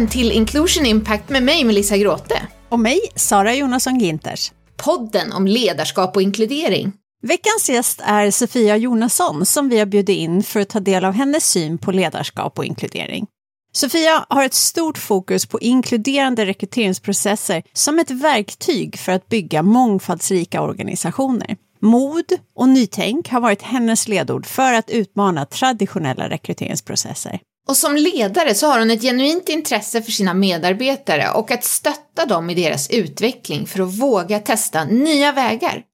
Välkommen till Inclusion Impact med mig Melissa Gråte. Och mig, Sara Jonasson Ginters. Podden om ledarskap och inkludering. Veckans gäst är Sofia Jonasson som vi har bjudit in för att ta del av hennes syn på ledarskap och inkludering. Sofia har ett stort fokus på inkluderande rekryteringsprocesser som ett verktyg för att bygga mångfaldsrika organisationer. Mod och nytänk har varit hennes ledord för att utmana traditionella rekryteringsprocesser. Och som ledare så har hon ett genuint intresse för sina medarbetare och att stötta dem i deras utveckling för att våga testa nya vägar.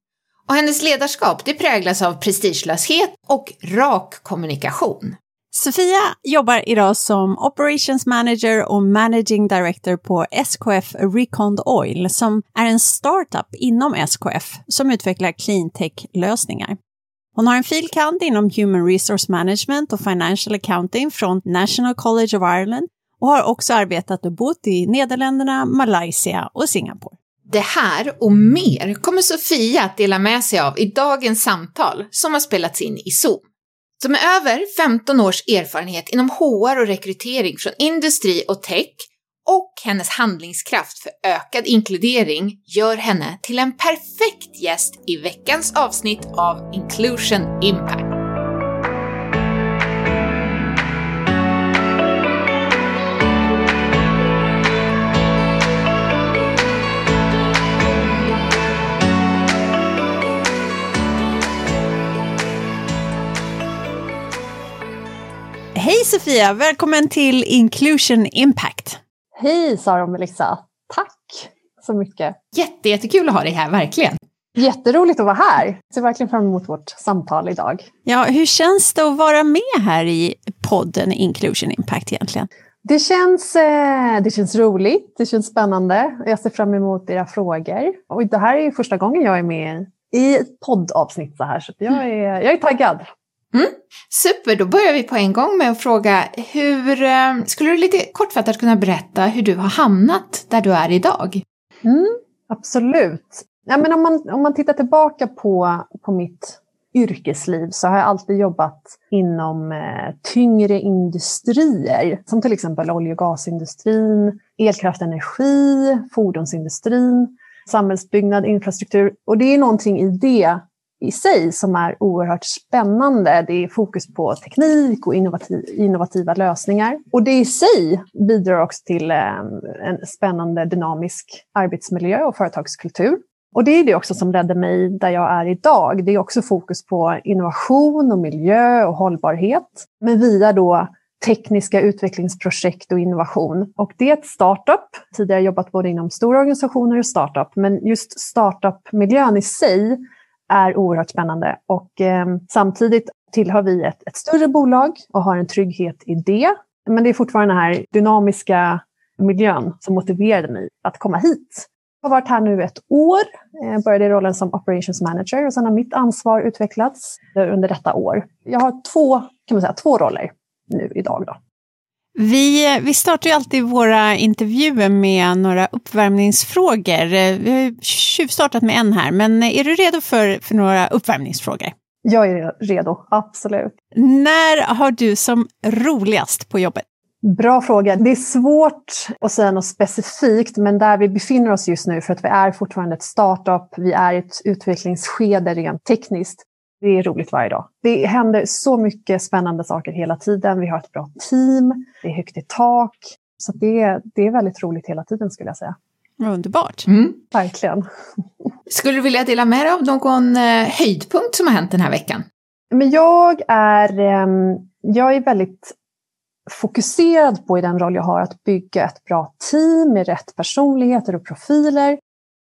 Och hennes ledarskap det präglas av prestigelöshet och rak kommunikation. Sofia jobbar idag som Operations Manager och Managing Director på SKF Recond Oil som är en startup inom SKF som utvecklar cleantech-lösningar. Hon har en filkand inom Human Resource Management och Financial Accounting från National College of Ireland och har också arbetat och bott i Nederländerna, Malaysia och Singapore. Det här och mer kommer Sofia att dela med sig av i dagens samtal som har spelats in i Zoom. Så med över 15 års erfarenhet inom HR och rekrytering från industri och tech och hennes handlingskraft för ökad inkludering gör henne till en perfekt gäst i veckans avsnitt av Inclusion Impact. Hej Sofia, välkommen till Inclusion Impact. Hej Sara och Melissa, tack så mycket. Jätte, jättekul att ha dig här, verkligen. Jätteroligt att vara här. Jag ser verkligen fram emot vårt samtal idag. Ja, hur känns det att vara med här i podden Inclusion Impact egentligen? Det känns, eh, det känns roligt, det känns spännande. Jag ser fram emot era frågor. Och det här är första gången jag är med i ett poddavsnitt så här, så jag är, jag är taggad. Mm. Super, då börjar vi på en gång med att fråga hur, eh, skulle du lite kortfattat kunna berätta hur du har hamnat där du är idag? Mm, absolut. Ja, men om, man, om man tittar tillbaka på, på mitt yrkesliv så har jag alltid jobbat inom eh, tyngre industrier som till exempel olje och gasindustrin, elkraft energi, fordonsindustrin, samhällsbyggnad, infrastruktur. Och det är någonting i det i sig som är oerhört spännande. Det är fokus på teknik och innovativ, innovativa lösningar. Och det i sig bidrar också till eh, en spännande dynamisk arbetsmiljö och företagskultur. Och det är det också som ledde mig där jag är idag. Det är också fokus på innovation och miljö och hållbarhet. Men via då tekniska utvecklingsprojekt och innovation. Och det är ett startup. Tidigare jobbat både inom stora organisationer och startup. Men just startup-miljön i sig är oerhört spännande. Och eh, samtidigt tillhör vi ett, ett, större bolag och har en trygghet i det. Men det är fortfarande den här dynamiska miljön som motiverade mig att komma hit. Jag har varit här nu ett år, jag började i rollen som operations manager och sen har mitt ansvar utvecklats eh, under detta år. Jag har två, kan man säga, två roller nu idag. Då. Vi, vi startar ju alltid våra intervjuer med några uppvärmningsfrågor. Vi har tjuvstartat med en här, men är du redo för, för några uppvärmningsfrågor? Jag är redo, absolut. När har du som roligast på jobbet? Bra fråga. Det är svårt att säga något specifikt, men där vi befinner oss just nu, för att vi är fortfarande ett startup, vi är i ett utvecklingsskede rent tekniskt, det är roligt varje dag. Det händer så mycket spännande saker hela tiden. Vi har ett bra team, det är högt i tak. Så det, det är väldigt roligt hela tiden skulle jag säga. Underbart. Mm. Verkligen. Skulle du vilja dela med dig av någon eh, höjdpunkt som har hänt den här veckan? Men jag är, eh, jag är väldigt fokuserad på i den roll jag har att bygga ett bra team med rätt personligheter och profiler.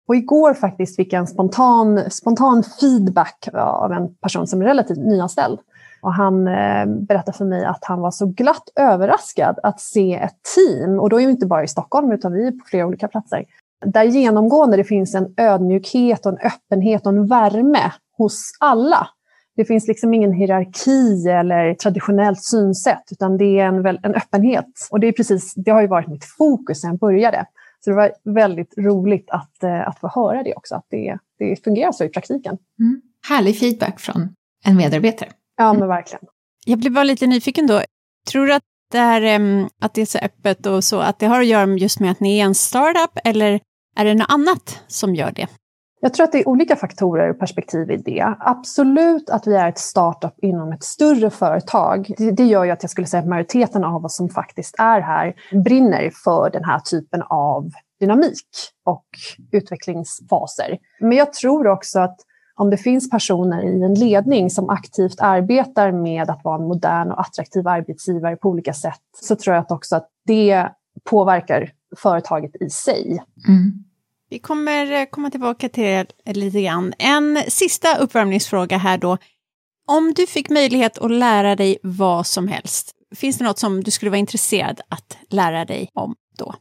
Och igår faktiskt fick jag en spontan, spontan feedback av en person som är relativt nyanställd. Och han eh, berättade för mig att han var så glatt överraskad att se ett team, och då är vi inte bara i Stockholm utan vi är på flera olika platser, där genomgående det finns en ödmjukhet och en öppenhet och en värme hos alla. Det finns liksom ingen hierarki eller traditionellt synsätt, utan det är en, en öppenhet. Och det, är precis, det har ju varit mitt fokus sedan jag började. Så det var väldigt roligt att, eh, att få höra det också, att det, det fungerar så i praktiken. Mm. Härlig feedback från en medarbetare. Ja, men verkligen. Jag blir bara lite nyfiken då. Tror du att där, um, att det är så öppet och så, att det har att göra just med att ni är en startup eller är det något annat som gör det? Jag tror att det är olika faktorer och perspektiv i det. Absolut att vi är ett startup inom ett större företag. Det, gör ju att jag skulle säga att majoriteten av oss som faktiskt är här brinner för den här typen av dynamik och utvecklingsfaser. Men jag tror också att om det finns personer i en ledning som aktivt arbetar med att vara en modern och attraktiv arbetsgivare på olika sätt, så tror jag också att det påverkar företaget i sig. Mm. Vi kommer eh, komma tillbaka till det lite grann. En sista uppvärmningsfråga här då. Om du fick möjlighet att lära dig vad som helst, finns det något som du skulle vara intresserad att lära dig om då?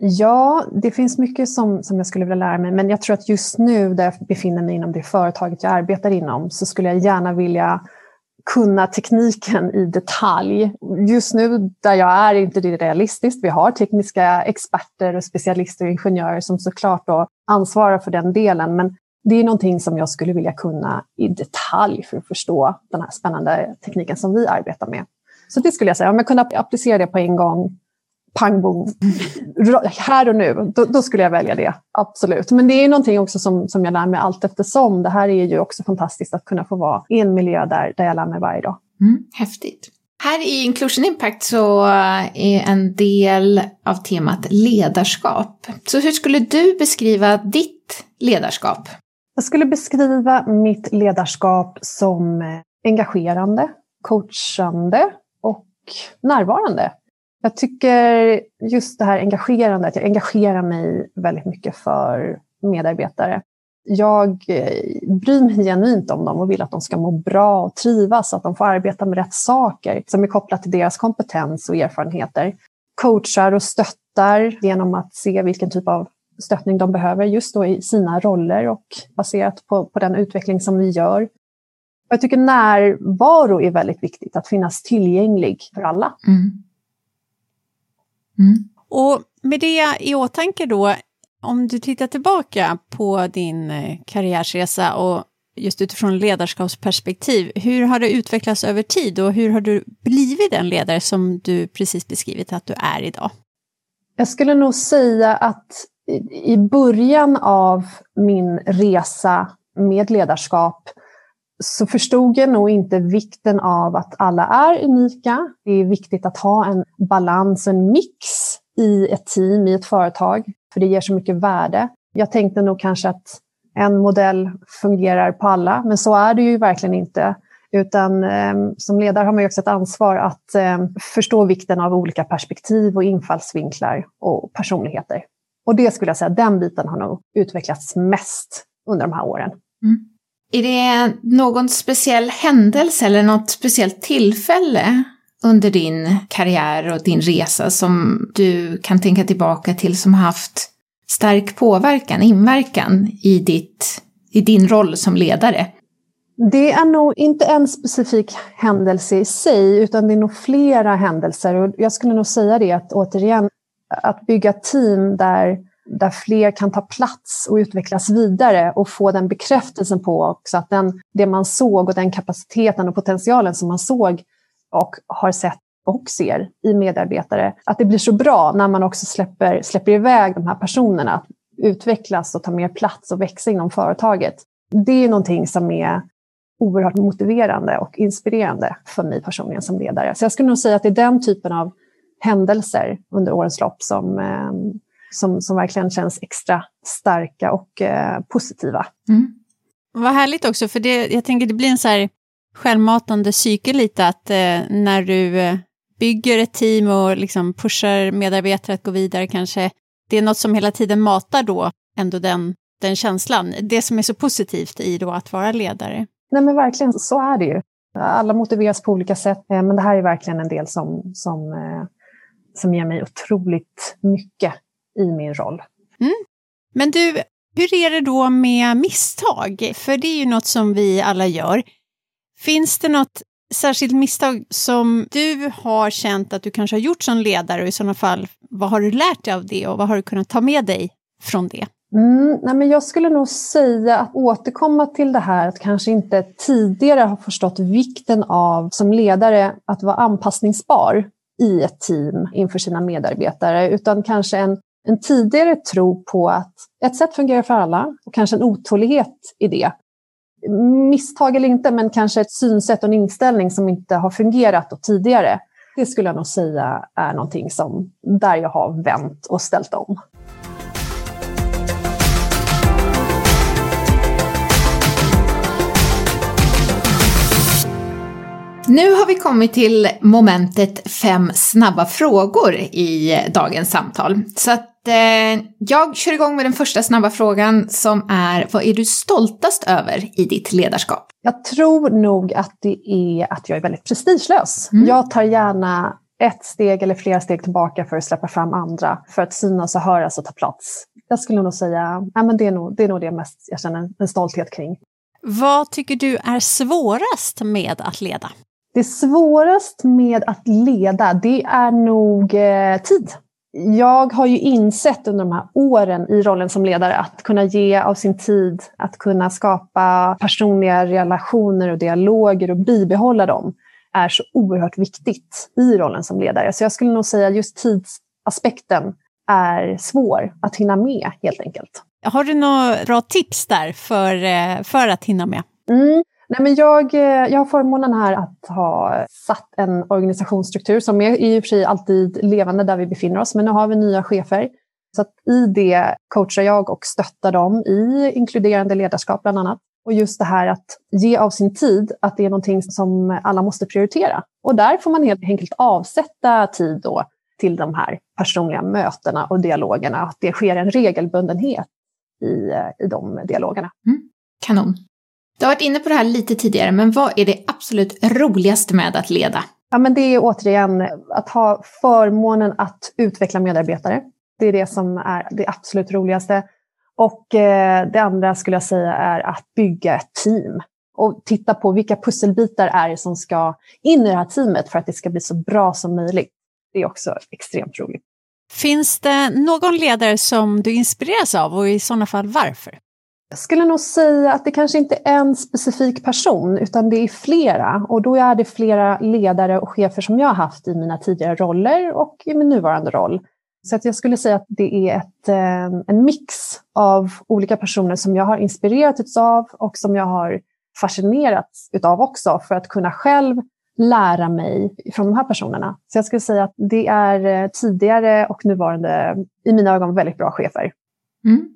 Ja, det finns mycket som, som jag skulle vilja lära mig, men jag tror att just nu där jag befinner mig inom det företaget jag arbetar inom så skulle jag gärna vilja kunna tekniken i detalj. Just nu där jag är inte det realistiskt. Vi har tekniska experter och specialister och ingenjörer som såklart då ansvarar för den delen. Men det är någonting som jag skulle vilja kunna i detalj för att förstå den här spännande tekniken som vi arbetar med. Så det skulle jag säga, om jag kunde applicera det på en gång pang bom, här och nu, då, då, skulle jag välja det. Absolut. Men det är någonting också som, som jag lär mig allt eftersom. Det här är ju också fantastiskt att kunna få vara i en miljö där, där jag lär mig varje dag. Mm, häftigt. Här i Inclusion Impact så är en del av temat ledarskap. Så hur skulle du beskriva ditt ledarskap? Jag skulle beskriva mitt ledarskap som engagerande, coachande och närvarande. Jag tycker just det här engagerandet, jag engagerar mig väldigt mycket för medarbetare. Jag eh, bryr mig genuint om dem och vill att de ska må bra och trivas, att de får arbeta med rätt saker som är kopplat till deras kompetens och erfarenheter. Coachar och stöttar genom att se vilken typ av stöttning de behöver just då i sina roller och baserat på, på den utveckling som vi gör. Jag tycker närvaro är väldigt viktigt, att finnas tillgänglig för alla. Mm. Mm. Och med det i åtanke då, om du tittar tillbaka på din eh, karriärsresa och just utifrån ledarskapsperspektiv, hur har det utvecklats över tid och hur har du blivit den ledare som du precis beskrivit att du är idag? Jag skulle nog säga att i början av min resa med ledarskap så förstod jag nog inte vikten av att alla är unika. Det är viktigt att ha en balans, en mix i ett team, i ett företag, för det ger så mycket värde. Jag tänkte nog kanske att en modell fungerar på alla, men så är det ju verkligen inte. Utan eh, som ledare har man ju också ett ansvar att eh, förstå vikten av olika perspektiv och infallsvinklar och personligheter. Och det skulle jag säga, den biten har nog utvecklats mest under de här åren. Mm. Är det någon speciell händelse eller något speciellt tillfälle under din karriär och din resa som du kan tänka tillbaka till som haft stark påverkan, inverkan i, ditt, i din roll som ledare? Det är nog inte en specifik händelse i sig, utan det är nog flera händelser. Och jag skulle nog säga det att återigen, att bygga team där där fler kan ta plats och utvecklas vidare och få den bekräftelsen på också att den, det man såg och den kapaciteten och potentialen som man såg och har sett och ser i medarbetare, att det blir så bra när man också släpper, släpper iväg de här personerna att utvecklas och ta mer plats och växa inom företaget. Det är någonting som är oerhört motiverande och inspirerande för mig personligen som ledare. Så jag skulle nog säga att det är den typen av händelser under årens lopp som, eh, som, som verkligen känns extra starka och eh, positiva. Mm. Vad härligt också, för det, jag tänker det blir en så här självmatande cykel lite, att eh, när du eh, bygger ett team och liksom pushar medarbetare att gå vidare kanske, det är något som hela tiden matar då ändå den, den känslan, det som är så positivt i då att vara ledare. Nej men verkligen, så är det ju. Alla motiveras på olika sätt, eh, men det här är verkligen en del som, som, eh, som ger mig otroligt mycket i min roll. Mm. Men du, hur är det då med misstag? För det är ju något som vi alla gör. Finns det något särskilt misstag som du har känt att du kanske har gjort som ledare och i sådana fall, vad har du lärt dig av det och vad har du kunnat ta med dig från det? Mm, nej men jag skulle nog säga att återkomma till det här att kanske inte tidigare ha förstått vikten av som ledare att vara anpassningsbar i ett team inför sina medarbetare, utan kanske en, en tidigare tro på att ett sätt fungerar för alla och kanske en otålighet i det. Misstag eller inte, men kanske ett synsätt och en inställning som inte har fungerat tidigare. Det skulle jag nog säga är någonting som där jag har vänt och ställt om. Nu har vi kommit till momentet fem snabba frågor i dagens samtal. Så att eh, jag kör igång med den första snabba frågan som är vad är du stoltast över i ditt ledarskap? Jag tror nog att det är att jag är väldigt prestigelös. Mm. Jag tar gärna ett steg eller flera steg tillbaka för att släppa fram andra, för att synas och höras och ta plats. Jag skulle nog säga ja, men det, är nog, det är nog det mest jag känner en stolthet kring. Vad tycker du är svårast med att leda? Det svåraste med att leda, det är nog eh, tid. Jag har ju insett under de här åren i rollen som ledare att kunna ge av sin tid, att kunna skapa personliga relationer och dialoger och bibehålla dem är så oerhört viktigt i rollen som ledare. Så jag skulle nog säga att just tidsaspekten är svår att hinna med helt enkelt. Har du några bra tips där för, eh, för att hinna med? Mm. Nej, men jag, eh, jag har förmånen här att ha satt en organisationsstruktur som är i och för sig alltid levande där vi befinner oss, men nu har vi nya chefer. Så att i det coachar jag och stöttar dem i inkluderande ledarskap bland annat. Och just det här att ge av sin tid, att det är någonting som alla måste prioritera. Och där får man helt enkelt avsätta tid då till de här personliga mötena och dialogerna. Att det sker en regelbundenhet i, i de dialogerna. Mm. Kanon. Du har varit inne på det här lite tidigare, men vad är det absolut roligaste med att leda? Ja, men det är återigen att ha förmånen att utveckla medarbetare. Det är det som är det absolut roligaste. Och eh, det andra skulle jag säga är att bygga ett team och titta på vilka pusselbitar är det som ska in i det här teamet för att det ska bli så bra som möjligt. Det är också extremt roligt. Finns det någon ledare som du inspireras av och i sådana fall varför? Jag skulle nog säga att det kanske inte är en specifik person utan det är flera och då är det flera ledare och chefer som jag har haft i mina tidigare roller och i min nuvarande roll. Så att jag skulle säga att det är ett, eh, en mix av olika personer som jag har inspirerats av och som jag har fascinerats utav också för att kunna själv lära mig från de här personerna. Så jag skulle säga att det är eh, tidigare och nuvarande, i mina ögon, väldigt bra chefer. Mm.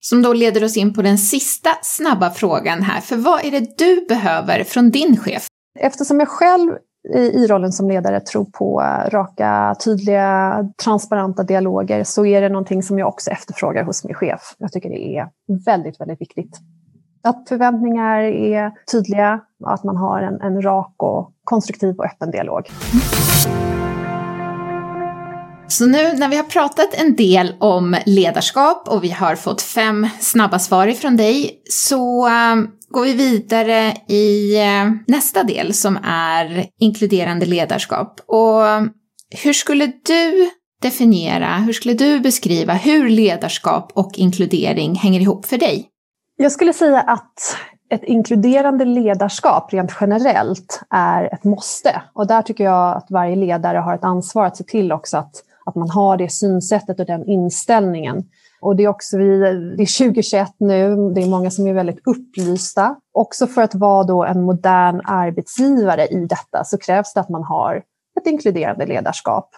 Som då leder oss in på den sista snabba frågan här, för vad är det du behöver från din chef? Eftersom jag själv i rollen som ledare tror på raka, tydliga, transparenta dialoger så är det någonting som jag också efterfrågar hos min chef. Jag tycker det är väldigt, väldigt viktigt. Att förväntningar är tydliga och att man har en, en rak och konstruktiv och öppen dialog. Så nu när vi har pratat en del om ledarskap och vi har fått fem snabba svar ifrån dig så eh, går vi vidare i eh, nästa del som är inkluderande ledarskap. Och hur skulle du definiera, hur skulle du beskriva hur ledarskap och inkludering hänger ihop för dig? Jag skulle säga att ett inkluderande ledarskap rent generellt är ett måste. Och där tycker jag att varje ledare har ett ansvar att se till också att att man har det synsättet och den inställningen. Och det är också vi, det är 2021 nu, det är många som är väldigt upplysta. Också för att vara då en modern arbetsgivare i detta så krävs det att man har ett inkluderande ledarskap.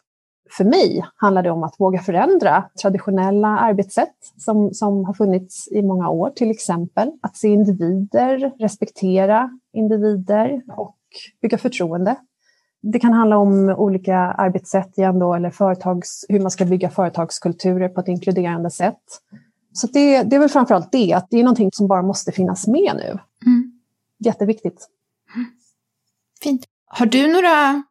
För mig handlar det om att våga förändra traditionella arbetssätt som, som har funnits i många år, till exempel. Att se individer, respektera individer och bygga förtroende det kan handla om olika arbetssätt igen då, eller företags, hur man ska bygga företagskulturer på ett inkluderande sätt. Så det, det är väl framförallt det, att det är någonting som bara måste finnas med nu. Mm. Jätteviktigt. Fint. Har du några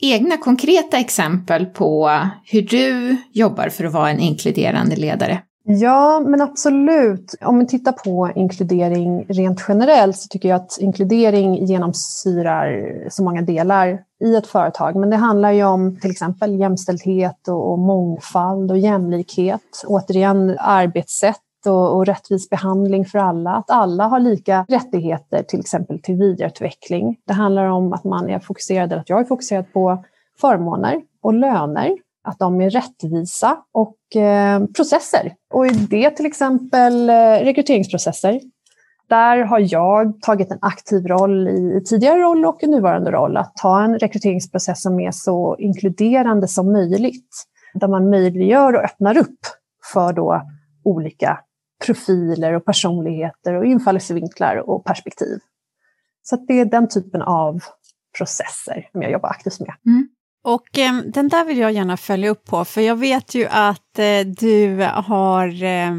egna konkreta exempel på hur du jobbar för att vara en inkluderande ledare? Ja, men absolut. Om vi tittar på inkludering rent generellt så tycker jag att inkludering genomsyrar så många delar i ett företag. Men det handlar ju om till exempel jämställdhet och, mångfald och jämlikhet. Återigen arbetssätt och, och rättvis behandling för alla. Att alla har lika rättigheter till exempel till vidareutveckling. Det handlar om att man är fokuserad, eller att jag är fokuserad på förmåner och löner, att de är rättvisa och eh, processer. Och i det till exempel eh, rekryteringsprocesser. Där har jag tagit en aktiv roll i tidigare roll och i nuvarande roll att ta en rekryteringsprocess som är så inkluderande som möjligt. Där man möjliggör och öppnar upp för då olika profiler och personligheter och infallsvinklar och perspektiv. Så det är den typen av processer som jag jobbar aktivt med. Mm. Och eh, den där vill jag gärna följa upp på, för jag vet ju att eh, du har eh,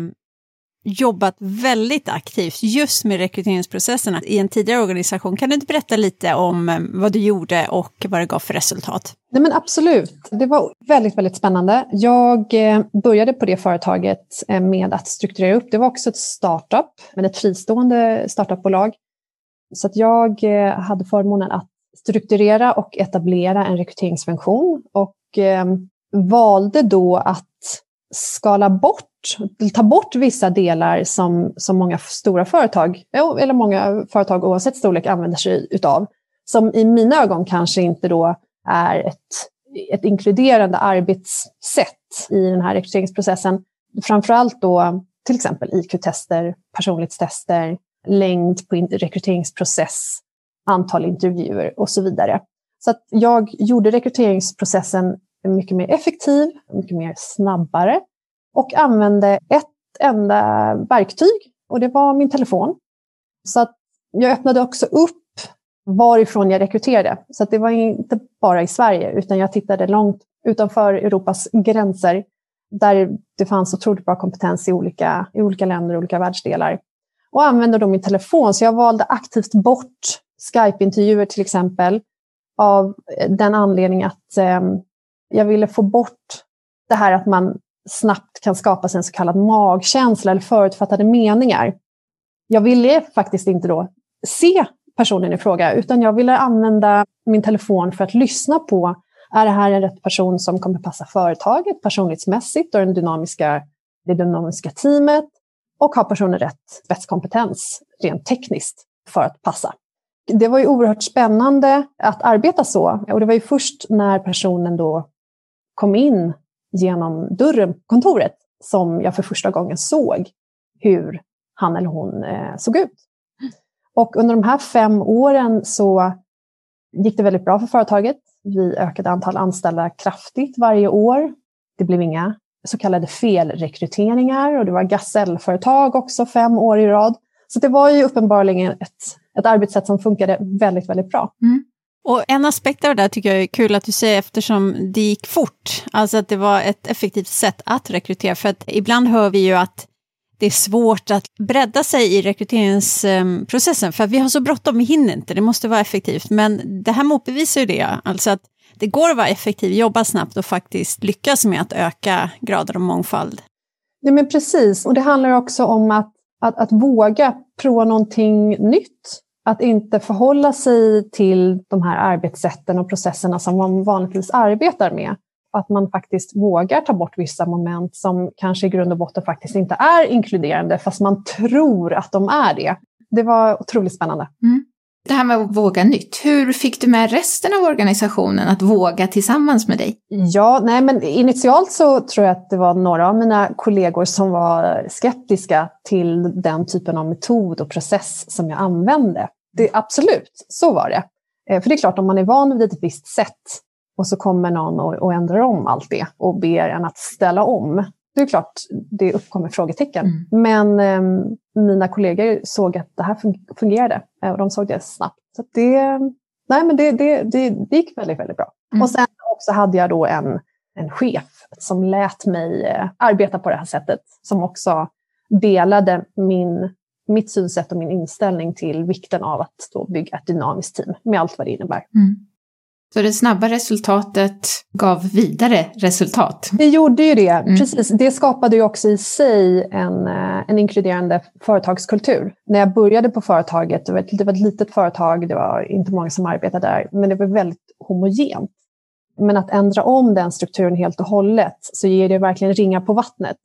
jobbat väldigt aktivt just med rekryteringsprocesserna i en tidigare organisation. Kan du inte berätta lite om eh, vad du gjorde och vad det gav för resultat? Nej, men absolut, det var väldigt, väldigt spännande. Jag eh, började på det företaget eh, med att strukturera upp. Det var också ett startup, men ett fristående startupbolag. Så att jag eh, hade förmånen att strukturera och etablera en rekryteringsfunktion och eh, valde då att skala bort, ta bort vissa delar som, som många stora företag, eller många företag oavsett storlek använder sig utav, som i mina ögon kanske inte då är ett, ett inkluderande arbetssätt i den här rekryteringsprocessen. Framförallt då till exempel IQ-tester, personlighetstester, längd på rekryteringsprocess, antal intervjuer och så vidare. Så att jag gjorde rekryteringsprocessen mycket mer effektiv, mycket mer snabbare och använde ett enda verktyg och det var min telefon. Så att jag öppnade också upp varifrån jag rekryterade. Så att det var inte bara i Sverige utan jag tittade långt utanför Europas gränser där det fanns otroligt bra kompetens i olika, i olika länder och olika världsdelar. Och använde då min telefon, så jag valde aktivt bort Skype-intervjuer till exempel av eh, den anledningen att eh, jag ville få bort det här att man snabbt kan skapa sig en så kallad magkänsla eller förutfattade meningar. Jag ville faktiskt inte då se personen i fråga, utan jag ville använda min telefon för att lyssna på, är det här en rätt person som kommer passa företaget personlighetsmässigt och den dynamiska, det dynamiska teamet? Och har personen rätt spetskompetens rent tekniskt för att passa? Det var ju oerhört spännande att arbeta så. Och det var ju först när personen då kom in genom dörren på kontoret som jag för första gången såg hur han eller hon eh, såg ut. Och under de här fem åren så gick det väldigt bra för företaget. Vi ökade antal anställda kraftigt varje år. Det blev inga så kallade felrekryteringar och det var gasellföretag också fem år i rad. Så det var ju uppenbarligen ett ett arbetssätt som funkade väldigt, väldigt bra. Mm. Och en aspekt av det där tycker jag är kul att du säger eftersom det gick fort, alltså att det var ett effektivt sätt att rekrytera, för att ibland hör vi ju att det är svårt att bredda sig i rekryteringsprocessen, för att vi har så bråttom, vi hinner inte, det måste vara effektivt. Men det här motbevisar ju det, alltså att det går att vara effektiv, jobba snabbt och faktiskt lyckas med att öka graden av mångfald. Ja, men precis, och det handlar också om att, att, att våga prova någonting nytt att inte förhålla sig till de här arbetssätten och processerna som man vanligtvis arbetar med. Att man faktiskt vågar ta bort vissa moment som kanske i grund och botten faktiskt inte är inkluderande, fast man tror att de är det. Det var otroligt spännande. Mm. Det här med att våga nytt, hur fick du med resten av organisationen att våga tillsammans med dig? Ja, nej men initialt så tror jag att det var några av mina kollegor som var skeptiska till den typen av metod och process som jag använde. Det, absolut, så var det. Eh, för det är klart, om man är van vid ett visst sätt och så kommer någon och, och ändrar om allt det och ber en att ställa om. Det är klart, det uppkommer frågetecken. Mm. Men eh, mina kollegor såg att det här fungerade eh, och de såg det snabbt. Så det, nej, men det, det, det, det gick väldigt, väldigt bra. Mm. Och sen också hade jag då en, en chef som lät mig eh, arbeta på det här sättet, som också delade min mitt synsätt och min inställning till vikten av att bygga ett dynamiskt team med allt vad det innebär. Mm. Så det snabba resultatet gav vidare resultat? Det gjorde ju det, mm. precis. Det skapade ju också i sig en, eh, en inkluderande företagskultur. När jag började på företaget, det var, ett, det var ett litet företag, det var inte många som arbetade där, men det var väldigt homogent. Men att ändra om den strukturen helt och hållet så ger det verkligen ringar på vattnet.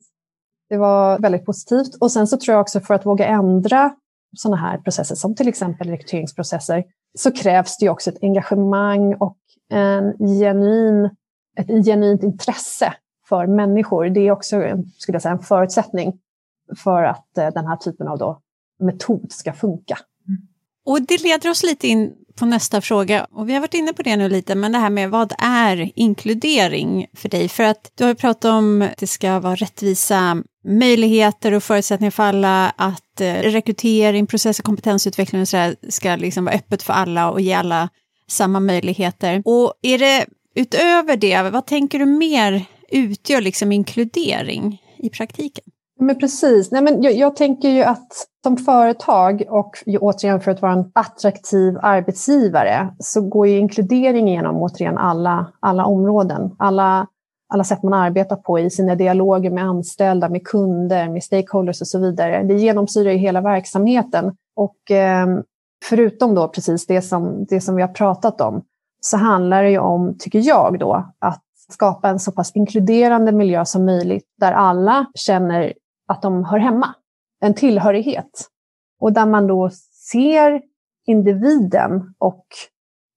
Det var väldigt positivt. Och sen så tror jag också för att våga ändra sådana här processer, som till exempel rekryteringsprocesser, så krävs det också ett engagemang och en genuin, ett genuint intresse för människor. Det är också skulle jag säga, en förutsättning för att eh, den här typen av då metod ska funka. Mm. Och det leder oss lite in på nästa fråga, och vi har varit inne på det nu lite, men det här med vad är inkludering för dig? För att du har ju pratat om att det ska vara rättvisa möjligheter och förutsättningar för alla, att eh, rekrytering, process och kompetensutveckling och så där ska liksom vara öppet för alla och ge alla samma möjligheter. Och är det utöver det, vad tänker du mer utgör liksom inkludering i praktiken? Men precis. Nej, men jag, jag, tänker ju att som företag och återigen för att vara en attraktiv arbetsgivare så går ju inkludering igenom återigen alla, alla områden. Alla, alla sätt man arbetar på i sina dialoger med anställda, med kunder, med stakeholders och så vidare. Det genomsyrar ju hela verksamheten. Och eh, förutom då precis det som, det som vi har pratat om så handlar det ju om, tycker jag då, att skapa en så pass inkluderande miljö som möjligt där alla känner att de hör hemma, en tillhörighet. Och där man då ser individen och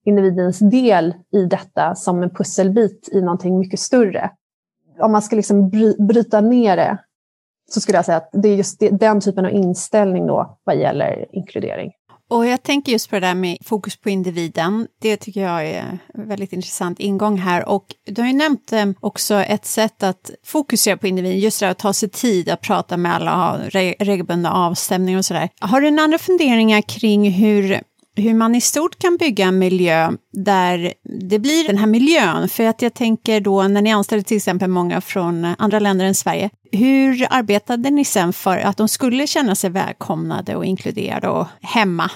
individens del i detta som en pusselbit i någonting mycket större. Om man ska liksom bryta ner det så skulle jag säga att det är just den typen av inställning då vad gäller inkludering. Och jag tänker just på det där med fokus på individen. Det tycker jag är en väldigt intressant ingång här. Och du har ju nämnt eh, också ett sätt att fokusera på individen, just det att ta sig tid att prata med alla, ha regelbundna avstämningar och sådär. Har du några andra funderingar kring hur hur man i stort kan bygga en miljö där det blir den här miljön. För att jag tänker då när ni anställde till exempel många från andra länder än Sverige, hur arbetade ni sen för att de skulle känna sig välkomnade och inkluderade och hemma?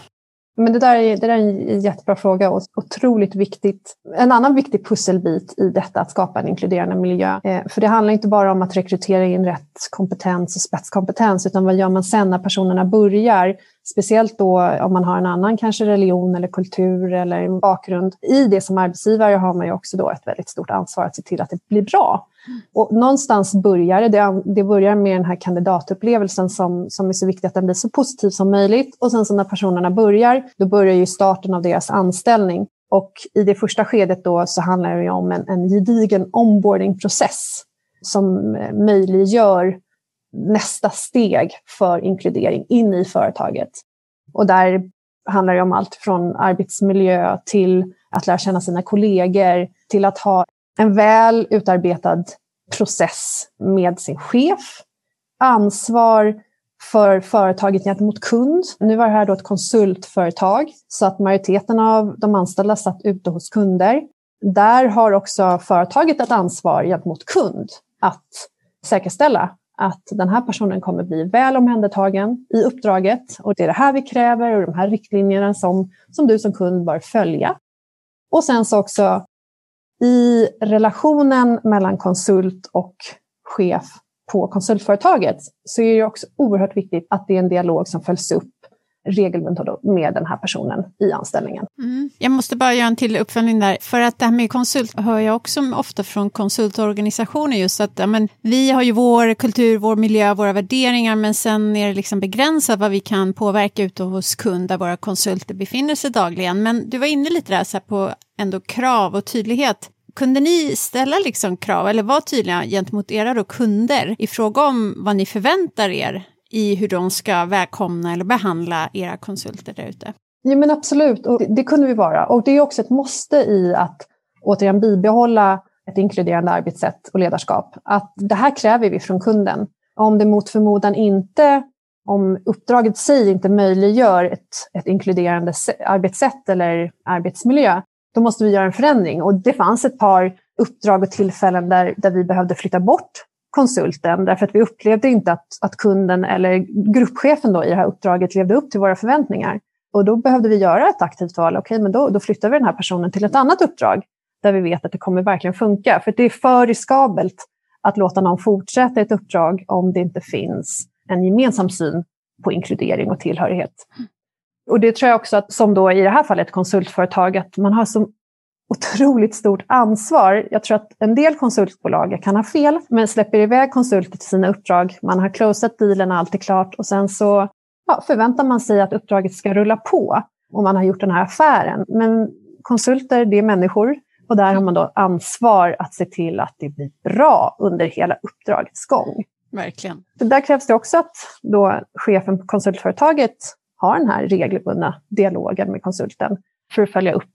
Men det där, är, det där är en jättebra fråga och otroligt viktigt. En annan viktig pusselbit i detta att skapa en inkluderande miljö. Eh, för det handlar inte bara om att rekrytera in rätt kompetens och spetskompetens, utan vad gör man sen när personerna börjar? Speciellt då om man har en annan kanske religion eller kultur eller bakgrund. I det som arbetsgivare har man ju också då ett väldigt stort ansvar att se till att det blir bra. Och någonstans börjar det, det börjar med den här kandidatupplevelsen som, som är så viktig att den blir så positiv som möjligt. Och sen så när personerna börjar, då börjar ju starten av deras anställning. Och i det första skedet då så handlar det om en, en gedigen onboardingprocess som eh, möjliggör nästa steg för inkludering in i företaget. Och där handlar det om allt från arbetsmiljö till att lära känna sina kollegor, till att ha en väl utarbetad process med sin chef, ansvar för företaget gentemot kund. Nu var det här då ett konsultföretag, så att majoriteten av de anställda satt ute hos kunder. Där har också företaget ett ansvar gentemot kund att säkerställa att den här personen kommer bli väl omhändertagen i uppdraget och det är det här vi kräver och de här riktlinjerna som, som du som kund bör följa. Och sen så också i relationen mellan konsult och chef på konsultföretaget så är det också oerhört viktigt att det är en dialog som följs upp regelbundet med den här personen i anställningen. Mm. Jag måste bara göra en till uppföljning där, för att det här med konsult hör jag också ofta från konsultorganisationer just att ja, men, vi har ju vår kultur, vår miljö, våra värderingar, men sen är det liksom begränsat vad vi kan påverka ute hos kund där våra konsulter befinner sig dagligen. Men du var inne lite där så på ändå krav och tydlighet. Kunde ni ställa liksom krav eller vara tydliga gentemot era då kunder i fråga om vad ni förväntar er i hur de ska välkomna eller behandla era konsulter där ute? Ja, men absolut, och det, det, kunde vi vara. Och det är också ett måste i att återigen bibehålla ett inkluderande arbetssätt och ledarskap. Att det här kräver vi från kunden. Om det mot förmodan inte, om uppdraget i sig inte möjliggör ett, ett inkluderande arbetssätt eller arbetsmiljö, då måste vi göra en förändring. Och det fanns ett par uppdrag och tillfällen där, där vi behövde flytta bort konsulten därför att vi upplevde inte att, att kunden eller gruppchefen då i det här uppdraget levde upp till våra förväntningar. Och då behövde vi göra ett aktivt val. Okej, men då, då flyttar vi den här personen till ett annat uppdrag där vi vet att det kommer verkligen funka. För det är för riskabelt att låta någon fortsätta ett uppdrag om det inte finns en gemensam syn på inkludering och tillhörighet. Och det tror jag också att, som då i det här fallet konsultföretag, att man har så otroligt stort ansvar. Jag tror att en del konsultbolag kan ha fel, men släpper iväg konsulter till sina uppdrag. Man har closat dealen, allt är klart och sen så ja, förväntar man sig att uppdraget ska rulla på och man har gjort den här affären. Men konsulter, det är människor Och där har man då ansvar att se till att det blir bra under hela uppdragets gång. Verkligen. Så där krävs det också att då chefen på konsultföretaget har den här regelbundna dialogen med konsulten för att följa upp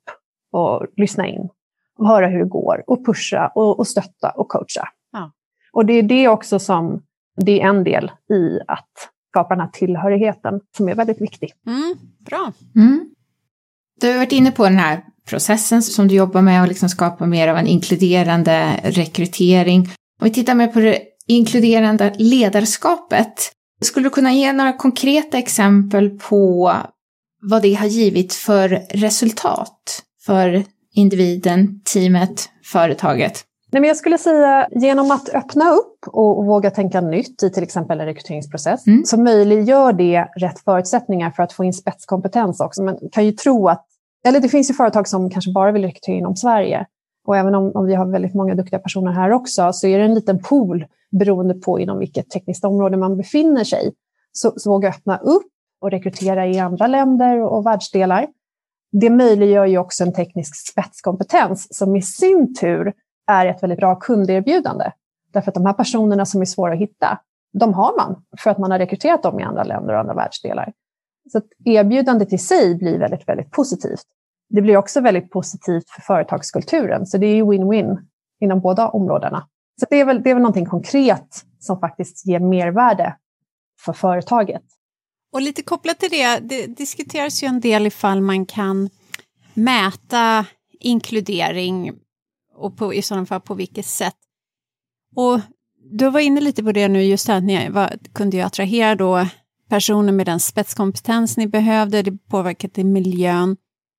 och lyssna in och höra hur det går och pusha och, och stötta och coacha. Ja. Och det är det också som, det är en del i att skapa den här tillhörigheten som är väldigt viktig. Mm, bra. Mm. Du har varit inne på den här processen som du jobbar med och liksom skapa mer av en inkluderande rekrytering. Om vi tittar mer på det inkluderande ledarskapet, skulle du kunna ge några konkreta exempel på vad det har givit för resultat för individen, teamet, företaget? Nej, men jag skulle säga genom att öppna upp och, och våga tänka nytt i till exempel en rekryteringsprocess Mm. så möjliggör det rätt förutsättningar för att få in spetskompetens också. Man kan ju tro att, eller det finns ju företag som kanske bara vill rekrytera inom Sverige och även om, om vi har väldigt många duktiga personer här också så är det en liten pool beroende på inom vilket tekniskt område man befinner sig. Så, så våga öppna upp och rekrytera i andra länder och världsdelar. Det möjliggör ju också en teknisk spetskompetens som i sin tur är ett väldigt bra kunderbjudande. Därför att de här personerna som är svåra att hitta, de har man för att man har rekryterat dem i andra länder och andra världsdelar. Så att erbjudandet i sig blir väldigt, väldigt positivt. Det blir också väldigt positivt för företagskulturen, så det är ju win-win inom båda områdena. Så det är, väl, det är väl någonting konkret som faktiskt ger mervärde för företaget. Och lite kopplat till det, det diskuteras ju en del ifall man kan mäta inkludering och på, i sådana fall på vilket sätt. Och du var inne lite på det nu, just att ni var, kunde ju attrahera då personer med den spetskompetens ni behövde, det påverkade miljön.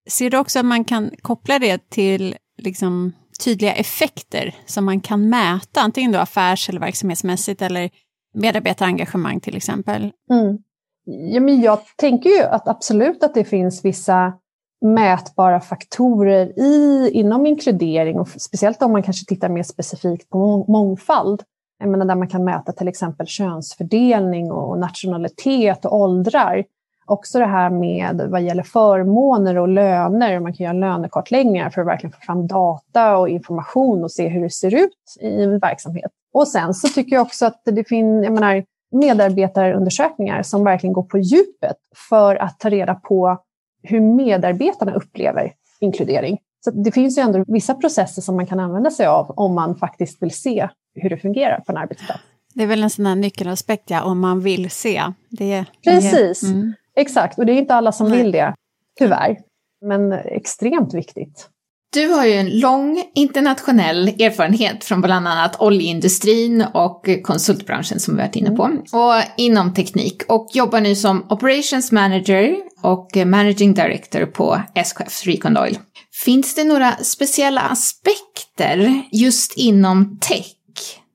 Ser du också att man kan koppla det till liksom, tydliga effekter som man kan mäta, antingen då affärs eller verksamhetsmässigt eller medarbetarengagemang till exempel? Mm. Ja, men jag tänker ju att absolut att det finns vissa mätbara faktorer i, inom inkludering och speciellt om man kanske tittar mer specifikt på mångfald. Jag menar där man kan mäta till exempel könsfördelning och nationalitet och åldrar. Också det här med vad gäller förmåner och löner. Man kan göra lönekartläggningar för att verkligen få fram data och information och se hur det ser ut i en verksamhet. Och sen så tycker jag också att det finns, jag menar, medarbetarundersökningar som verkligen går på djupet för att ta reda på hur medarbetarna upplever inkludering. Så det finns ju ändå vissa processer som man kan använda sig av om man faktiskt vill se hur det fungerar på en arbetsplats. Det är väl en sån här nyckelaspekt, ja, om man vill se. Det, Precis, Mm. Exakt. Och det är inte alla som Nej. vill det, tyvärr. Men extremt viktigt. Du har ju en lång internationell erfarenhet från bland annat oljeindustrin och konsultbranschen som vi varit inne på, och inom teknik och jobbar nu som Operations Manager och Managing Director på SKF Recon Oil. Finns det några speciella aspekter just inom tech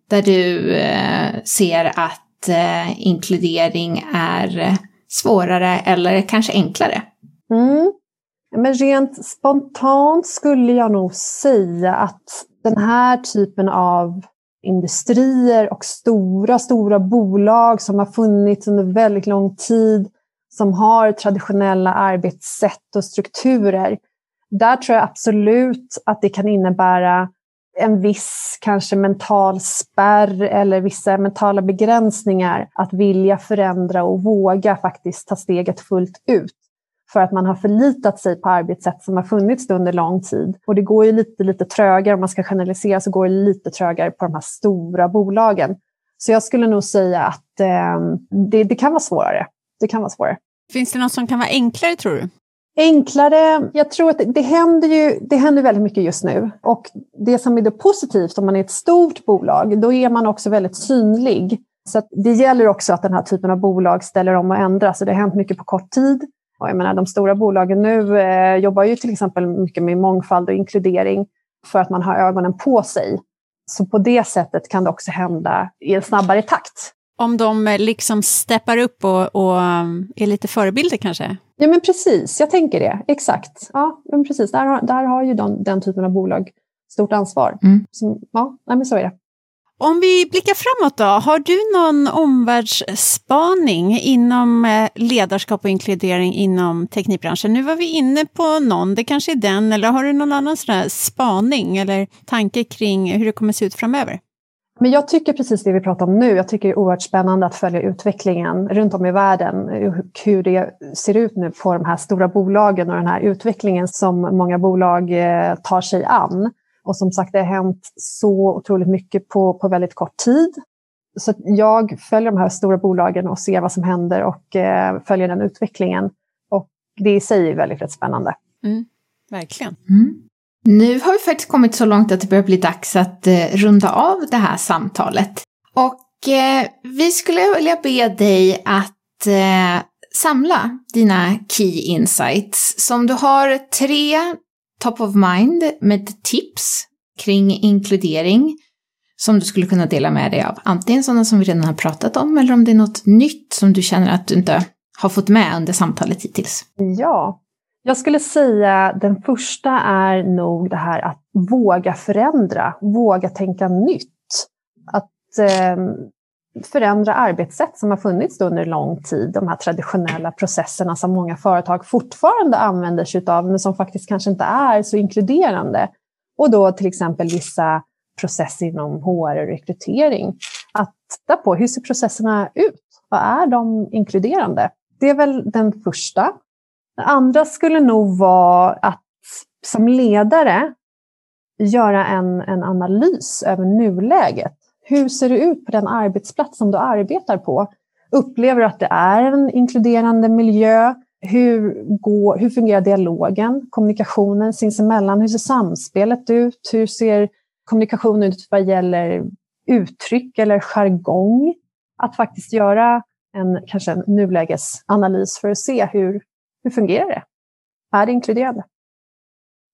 där du eh, ser att eh, inkludering är svårare eller kanske enklare? Mm. Men rent spontant skulle jag nog säga att den här typen av industrier och stora, stora bolag som har funnits under väldigt lång tid, som har traditionella arbetssätt och strukturer. Där tror jag absolut att det kan innebära en viss kanske mental spärr eller vissa mentala begränsningar att vilja förändra och våga faktiskt ta steget fullt ut för att man har förlitat sig på arbetssätt som har funnits under lång tid. Och det går ju lite, lite trögare, om man ska generalisera så går det lite trögare på de här stora bolagen. Så jag skulle nog säga att eh, det, det kan vara svårare. Det kan vara svårare. Finns det något som kan vara enklare tror du? Enklare, jag tror att det, händer ju det händer väldigt mycket just nu. Och det som är det positivt om man är ett stort bolag, då är man också väldigt synlig. Så att det gäller också att den här typen av bolag ställer om och ändras. Så det har hänt mycket på kort tid. Och jag menar, de stora bolagen nu eh, jobbar ju till exempel mycket med mångfald och inkludering för att man har ögonen på sig. Så på det sättet kan det också hända i en snabbare takt. Om de eh, liksom steppar upp och, och um, är lite förebilder kanske? Ja, men precis. Jag tänker det. Exakt. Ja, men precis. Där har, där har ju de, den typen av bolag stort ansvar. Mm. Som, ja, nej, men så är det. Om vi blickar framåt då, har du någon omvärldsspaning inom eh, ledarskap och inkludering inom teknikbranschen? Nu var vi inne på någon, det kanske är den, eller har du någon annan sån spaning eller tanke kring hur det kommer se ut framöver? Men jag tycker precis det vi pratar om nu. Jag tycker det är oerhört spännande att följa utvecklingen runt om i världen. Hur det ser ut nu på de här stora bolagen och den här utvecklingen som många bolag eh, tar sig an. Och som sagt, det har hänt så otroligt mycket på, på väldigt kort tid. Så jag följer de här stora bolagen och ser vad som händer och eh, följer den utvecklingen. Och det i sig är väldigt, väldigt spännande. Mm, verkligen. Mm. Nu har vi faktiskt kommit så långt att det börjar bli dags att eh, runda av det här samtalet. Och eh, vi skulle vilja be dig att eh, samla dina key insights. Så om du har tre top of mind med tips kring inkludering som du skulle kunna dela med dig av. Antingen sådana som vi redan har pratat om eller om det är något nytt som du känner att du inte har fått med under samtalet hittills. Ja, jag skulle säga den första är nog det här att våga förändra, våga tänka nytt. Att eh, förändra arbetssätt som har funnits under lång tid, de här traditionella processerna som många företag fortfarande använder sig av, men som faktiskt kanske inte är så inkluderande. Och då till exempel vissa processer inom HR och rekrytering. Att titta på hur ser processerna ut? Vad är de inkluderande? Det är väl den första. Det andra skulle nog vara att som ledare göra en, en analys över nuläget. Hur ser det ut på den arbetsplats som du arbetar på? Upplever du att det är en inkluderande miljö? Hur, går, hur fungerar dialogen, kommunikationen sinsemellan? Hur ser samspelet ut? Hur ser kommunikationen ut vad gäller uttryck eller jargong? Att faktiskt göra en, kanske en nulägesanalys för att se hur, hur fungerar det? Är det inkluderande?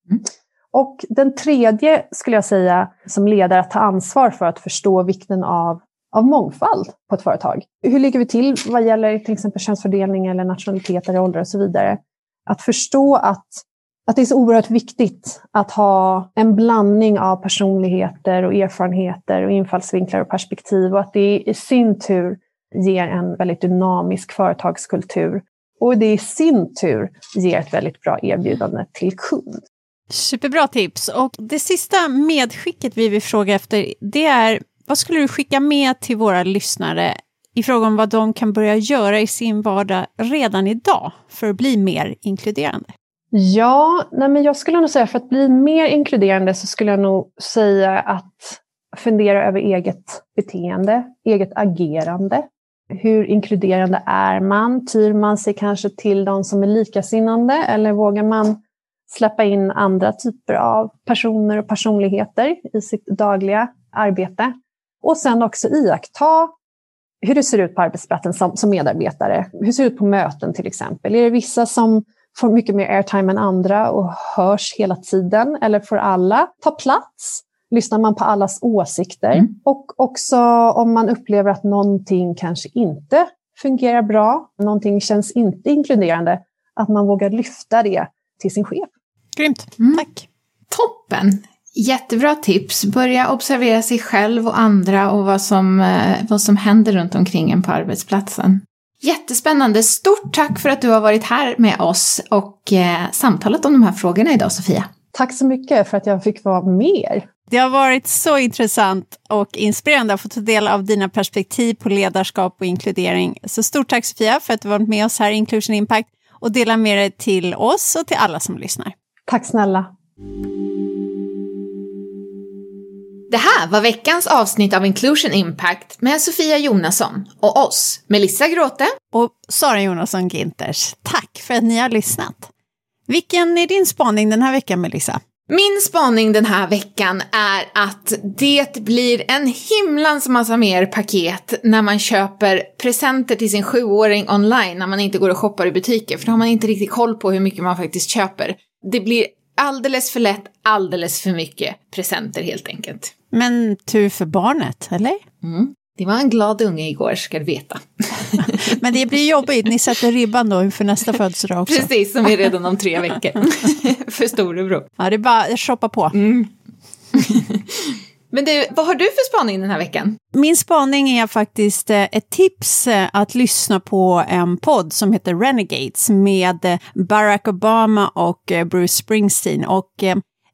Mm. Och den tredje skulle jag säga som ledare att ta ansvar för att förstå vikten av, av mångfald på ett företag. Hur ligger vi till vad gäller till exempel könsfördelning eller nationalitet eller ålder och så vidare? Att förstå att, att det är så oerhört viktigt att ha en blandning av personligheter och erfarenheter och infallsvinklar och perspektiv och att det i sin tur ger en väldigt dynamisk företagskultur och det i sin tur ger ett väldigt bra erbjudande till kund. Superbra tips. Och det sista medskicket vi vill fråga efter, det är vad skulle du skicka med till våra lyssnare i fråga om vad de kan börja göra i sin vardag redan idag för att bli mer inkluderande? Ja, nej men jag skulle nog säga för att bli mer inkluderande så skulle jag nog säga att fundera över eget beteende, eget agerande. Hur inkluderande är man? Tyr man sig kanske till de som är likasinnande eller vågar man släppa in andra typer av personer och personligheter i sitt dagliga arbete? Och sen också iaktta hur det ser ut på arbetsplatsen som, som medarbetare. Hur ser det ut på möten till exempel? Är det vissa som får mycket mer airtime än andra och hörs hela tiden? Eller får alla ta plats? Lyssnar man på allas åsikter? Mm. Och också om man upplever att någonting kanske inte fungerar bra, någonting känns inte inkluderande, att man vågar lyfta det till sin chef. Grymt, mm. tack! Toppen! Jättebra tips. Börja observera sig själv och andra och vad som, eh, vad som händer runt omkring en på arbetsplatsen. Jättespännande. Stort tack för att du har varit här med oss och eh, samtalat om de här frågorna idag, Sofia. Tack så mycket för att jag fick vara med. Det har varit så intressant och inspirerande att få ta del av dina perspektiv på ledarskap och inkludering. Så stort tack Sofia för att du varit med oss här i Inclusion Impact och delar med dig till oss och till alla som lyssnar. Tack snälla. Det här var veckans avsnitt av Inclusion Impact med Sofia Jonasson och oss, Melissa Gråte och Sara Jonasson Ginters. Tack för att ni har lyssnat. Vilken är din spaning den här veckan, Melissa? Min spaning den här veckan är att det blir en himlans massa mer paket när man köper presenter till sin sjuåring online när man inte går och shoppar i butiker, för då har man inte riktigt koll på hur mycket man faktiskt köper. Det blir alldeles för lätt, alldeles för mycket presenter helt enkelt. Men tur för barnet, eller? Mm. Det var en glad unge igår, ska du veta. Men det blir jobbigt, ni sätter ribban då inför nästa födelsedag också. Precis, som är redan om tre veckor. för storebror. Ja, det är bara att shoppa på. Mm. Men du, vad har du för spaning den här veckan? Min spaning är faktiskt eh, ett tips eh, att lyssna på en podd som heter Renegades med eh, Barack Obama och Bruce Springsteen. Och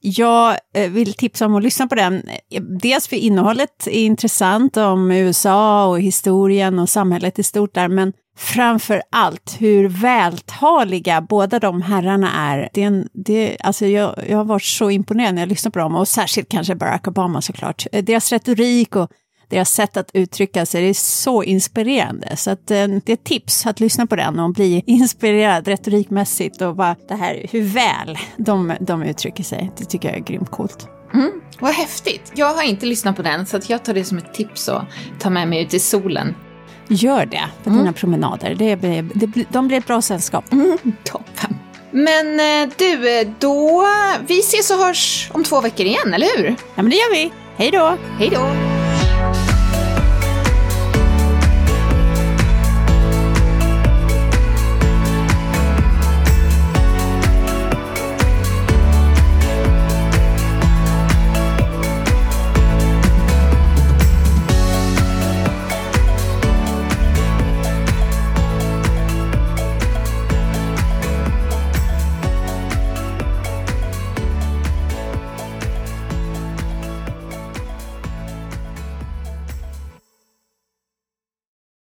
jag eh, vill tipsa om att lyssna på den. Eh, dels för innehållet är intressant om USA och historien och samhället i stort där, men framför allt hur vältaliga båda de herrarna är. Det är en, det, alltså jag, jag har varit så imponerad när jag lyssnar på dem och särskilt kanske Barack Obama såklart. Eh, deras retorik och deras sätt att uttrycka sig, det är så inspirerande. Så att, eh, det är ett tips att lyssna på den och bli inspirerad retorikmässigt och bara det här hur väl de, de uttrycker sig. Det tycker jag är grymt coolt. Mm, vad häftigt. Jag har inte lyssnat på den så att jag tar det som ett tips och tar med mig ut i solen. Gör det på mm. dina promenader. Det, det, de blir ett bra sällskap. Mm, toppen. Men eh, du, eh, då... Vi ses och hörs om två veckor igen, eller hur? Ja, men det gör vi. Hej då! Hej då!